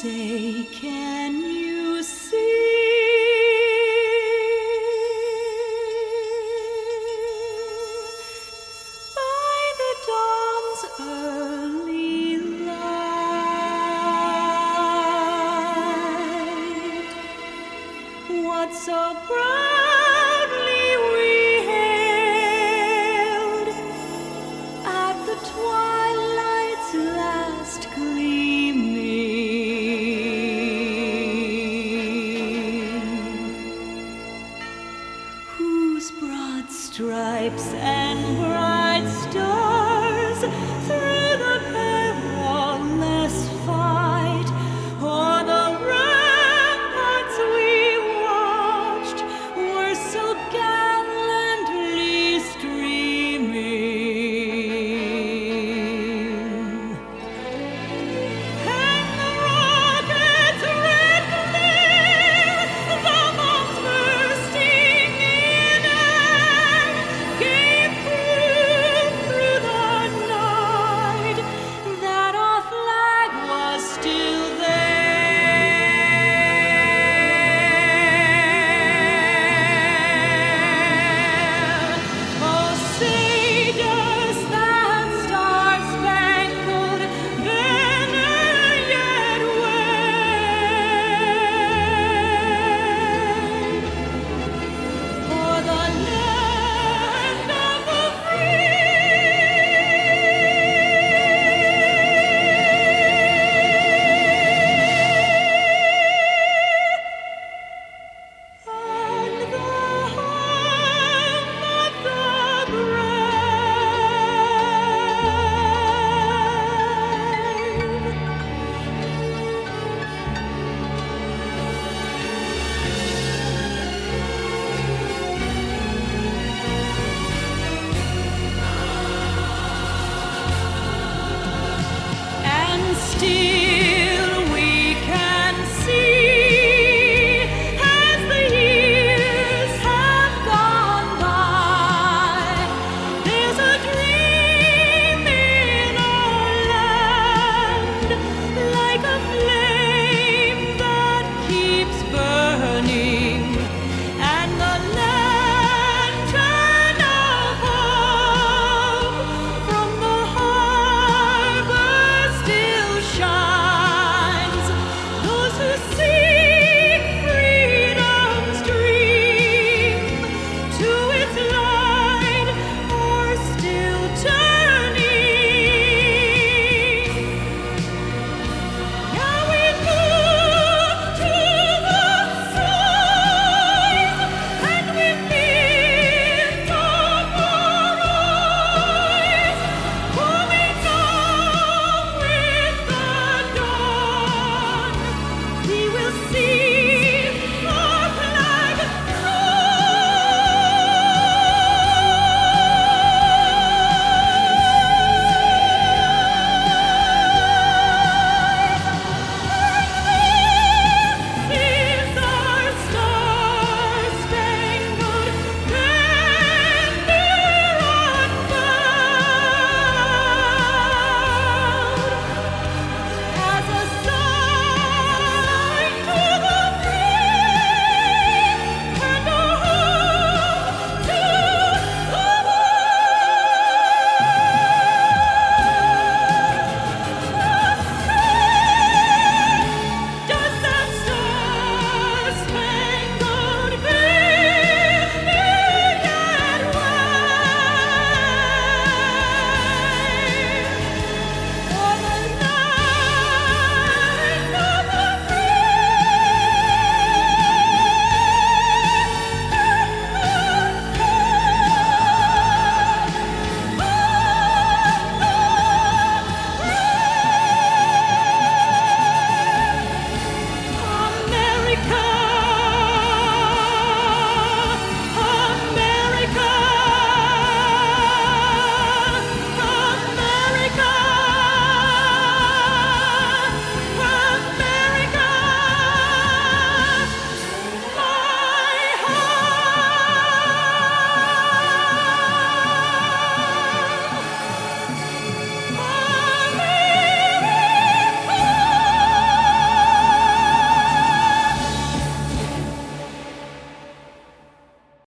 say, can you see by the dawn's early light? So stripes and bright stars.